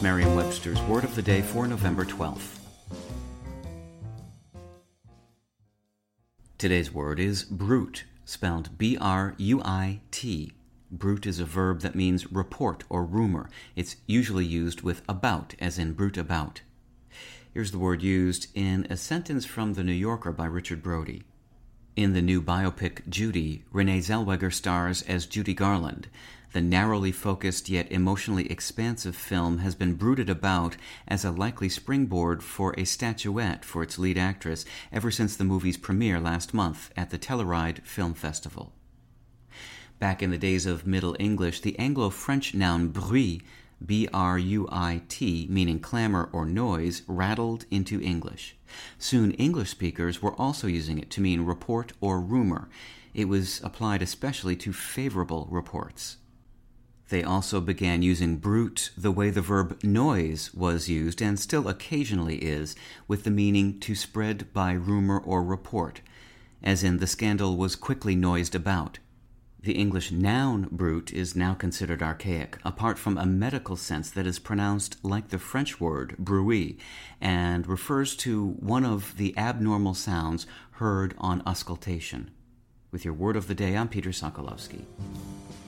It's Merriam-Webster's Word of the Day for November 12th. Today's word is bruit, spelled B-R-U-I-T. Bruit is a verb that means report or rumor. It's usually used with about, as in bruit about. Here's the word used in a sentence from The New Yorker by Richard Brody. In the new biopic Judy, Renee Zellweger stars as Judy Garland. The narrowly focused yet emotionally expansive film has been bruited about as a likely springboard for a statuette for its lead actress ever since the movie's premiere last month at the Telluride Film Festival. Back in the days of Middle English, the Anglo French noun bruit, B R U I T, meaning clamor or noise, rattled into English. Soon English speakers were also using it to mean report or rumor. It was applied especially to favorable reports. They also began using bruit the way the verb noise was used and still occasionally is, with the meaning to spread by rumor or report, as in the scandal was quickly noised about. The English noun bruit is now considered archaic, apart from a medical sense that is pronounced like the French word bruit and refers to one of the abnormal sounds heard on auscultation. With your word of the day, I'm Peter Sokolowski.